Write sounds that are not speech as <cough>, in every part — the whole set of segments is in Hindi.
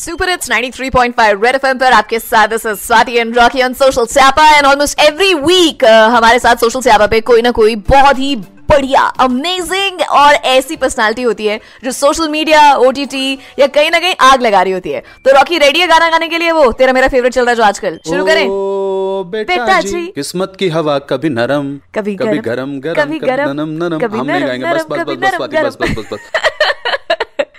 सुपर इट्स 93.5 रेड एफएम पर आपके साथ this is Swati and Rocky on social Siyapa and almost every week हमारे साथ सोशल स्यापा पे कोई ना कोई बहुत ही बढ़िया अमेजिंग और ऐसी पर्सनालिटी होती है जो सोशल मीडिया ओटीटी या कहीं ना कहीं आग लगा रही होती है। तो रॉकी रेडी है गाना गाने के लिए वो? तेरा मेरा फेवरेट चल रहा है जो आजकल। शुरू करें। बेटा, बेटा जी, जी। किस्मत की हवा कभी नरम कभी कभी गरम, गरम गरम कभी गरम, नरम नरम। कभी हम नहीं नरम, गाएँगे बस नरम, बस कभी बस बस गरम। बस बस बस।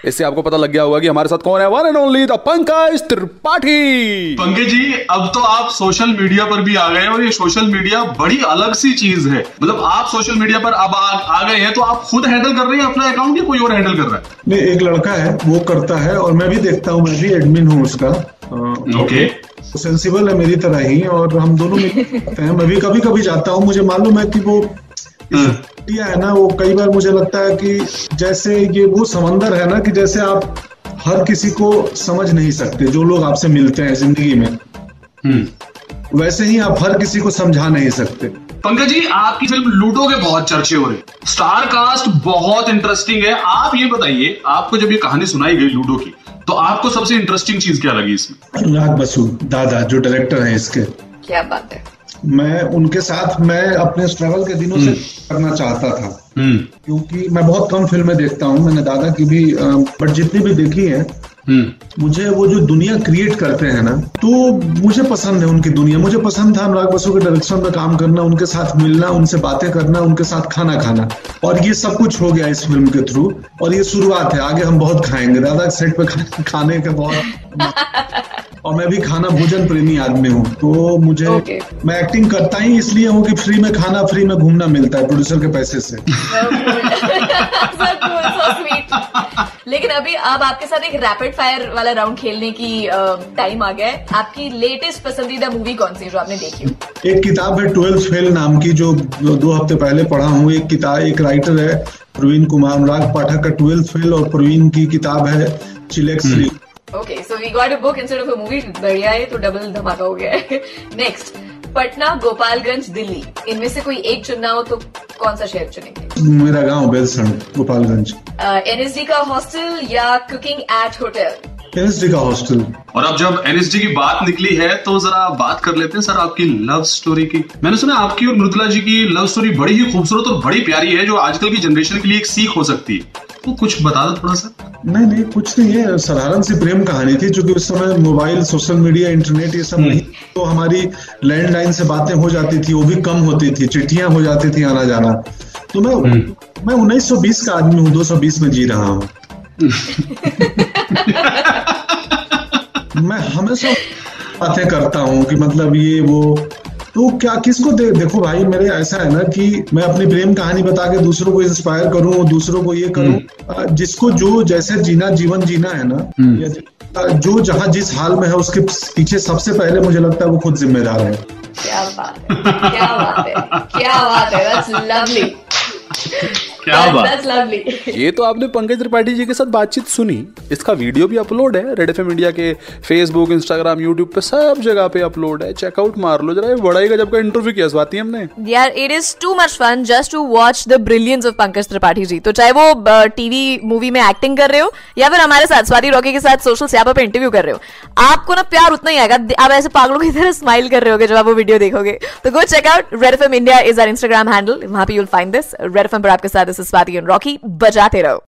इससे आपको पता लग गया होगा कि हमारे साथ कौन है। One and only the Pankaj Tripathi. Pankaj ji अब तो आप सोशल मीडिया पर भी आ गए हैं और ये सोशल मीडिया बड़ी अलग सी चीज़ है। मतलब आप सोशल मीडिया पर अब आ, आ गए हैं तो आप खुद हैंडल कर रहे हैं अपना अकाउंट या कोई और हैंडल कर रहा है? नहीं एक लड़का है वो करता है और मैं भी देखता हूँ मैं भी एडमिन हूँ उसका। ओके सेंसिबल है मेरी तरह ही और हम दोनों मिल करते हैं। मैं भी कभी कभी जाता हूँ मुझे मालूम है कि वो इंडिया है ना वो कई बार मुझे लगता है कि जैसे ये वो समंदर है ना कि जैसे आप हर किसी को समझ नहीं सकते जो लोग आपसे मिलते हैं ज़िंदगी में। वैसे ही आप हर किसी को समझा नहीं सकते। पंकज जी आपकी फ़िल्म लूडो के बहुत चर्चे हो रहे हैं। स्टार कास्ट बहुत इंटरेस्टिंग है। आप ये बताइए आपको जब ये कहानी सुनाई गई लूडो की तो आपको सबसे इंटरेस्टिंग चीज़ क्या लगी इसमें? अनुराग बसु दादा जो डायरेक्टर है इसके। क्या बात है। मैं उनके साथ मैं अपने स्ट्रगल के दिनों से करना चाहता था। हम्म। क्योंकि मैं बहुत कम फ़िल्में देखता हूँ। मैंने दादा की भी बट जितनी भी देखी है हम्म। मुझे वो जो दुनिया क्रिएट करते हैं ना तो मुझे पसंद है उनकी दुनिया। मुझे पसंद था अनुराग बसु के डायरेक्शन में काम करना उनके साथ मिलना उनसे बातें करना उनके साथ खाना खाना। और ये सब कुछ हो गया इस फ़िल्म के थ्रू और ये शुरुआत है। आगे हम बहुत खाएँगे। दादा सेट पे खाने का बहुत <laughs> और मैं भी खाना भोजन प्रेमी आदमी हूँ तो मुझे Okay. मैं एक्टिंग करता ही इसलिए हूँ कि फ्री में खाना फ्री में घूमना मिलता है प्रोड्यूसर के पैसे से. <laughs> लेकिन अभी अब आपके साथ एक रैपिड फायर वाला राउंड खेलने की टाइम आ गया है आपकी लेटेस्ट पसंदीदा मूवी कौन सी जो आपने देखी हो एक किताब है ट्वेल्थ फेल नाम की जो जो दो हफ़्ते पहले पढ़ा हूँ एक किताब एक राइटर है प्रवीण कुमार अनुराग पाठक का ट्वेल्थ फेल और प्रवीण की किताब है chillax okay so we got a book instead of a movie बढ़िया है तो डबल धमाका हो गया है। नेक्स्ट पटना गोपालगंज दिल्ली। इनमें से कोई एक चुनना हो तो कौन सा शहर चुनेंगे? मेरा गाँव बेलसण गोपालगंज। एनएसडी का हॉस्टल या कुकिंग एट होटल एनएसडी का हॉस्टल और अब जब एनएसडी की बात निकली है तो जरा बात कर लेते हैं सर आपकी लव स्टोरी की। मैंने सुना आपकी और मृदुला जी की लव स्टोरी बड़ी ही खूबसूरत और बड़ी प्यारी है जो आजकल की जनरेशन के लिए एक सीख हो सकती है। तो कुछ बता दो थोड़ा सा नहीं नहीं कुछ नहीं है। साधारण सी प्रेम कहानी थी क्योंकि उस समय मोबाइल सोशल मीडिया इंटरनेट ये सब नहीं तो हमारी लैंडलाइन से बातें हो जाती थी वो भी कम होती थी चिट्ठियाँ हो जाती थी आना जाना। तो मैं मैं 1920 का आदमी हूँ 220 में जी रहा हूँ। <laughs> मैं हमेशा बातें करता हूँ कि मतलब ये वो तो क्या किसको दे, देखो भाई मेरे ऐसा है ना कि मैं अपनी प्रेम कहानी बता के दूसरों को इंस्पायर करूँ दूसरों को ये करूँ जिसको जो जैसे जीना जीवन जीना है ना जो जहाँ जिस हाल में है उसके पीछे सबसे पहले मुझे लगता है वो खुद जिम्मेदार है। क्या बात है क्या बात है क्या बात है दैट्स लवली क्या बात? लवली ये तो आपने पंकज त्रिपाठी जी के साथ बातचीत सुनी। इसका वीडियो भी अपलोड है। रेड एफ़ इंडिया के फेसबुक इंस्टाग्राम यूट्यूब पे सब जगह पे अपलोड है। चेकआउट मार लो। जरा ये बड़ा ही गजब का इंटरव्यू किया स्वाति हमने। यार it is too much fun just to watch the brilliance of Pankaj Tripathi ji. तो चाहे वो टीवी मूवी में एक्टिंग कर रहे हो या फिर हमारे साथ स्वाति रॉकी के साथ सोशल स्यापा पे इंटरव्यू कर रहे हो आपको ना प्यार उतना ही आएगा। आप ऐसे पागलों की तरह स्माइल कर रहे होगे जब आप वो वीडियो देखोगे। तो go check out red FM India is our Instagram handle वहाँ पे you'll find this red FM पर आपके साथ this is Swati and Rocky बजाते रहो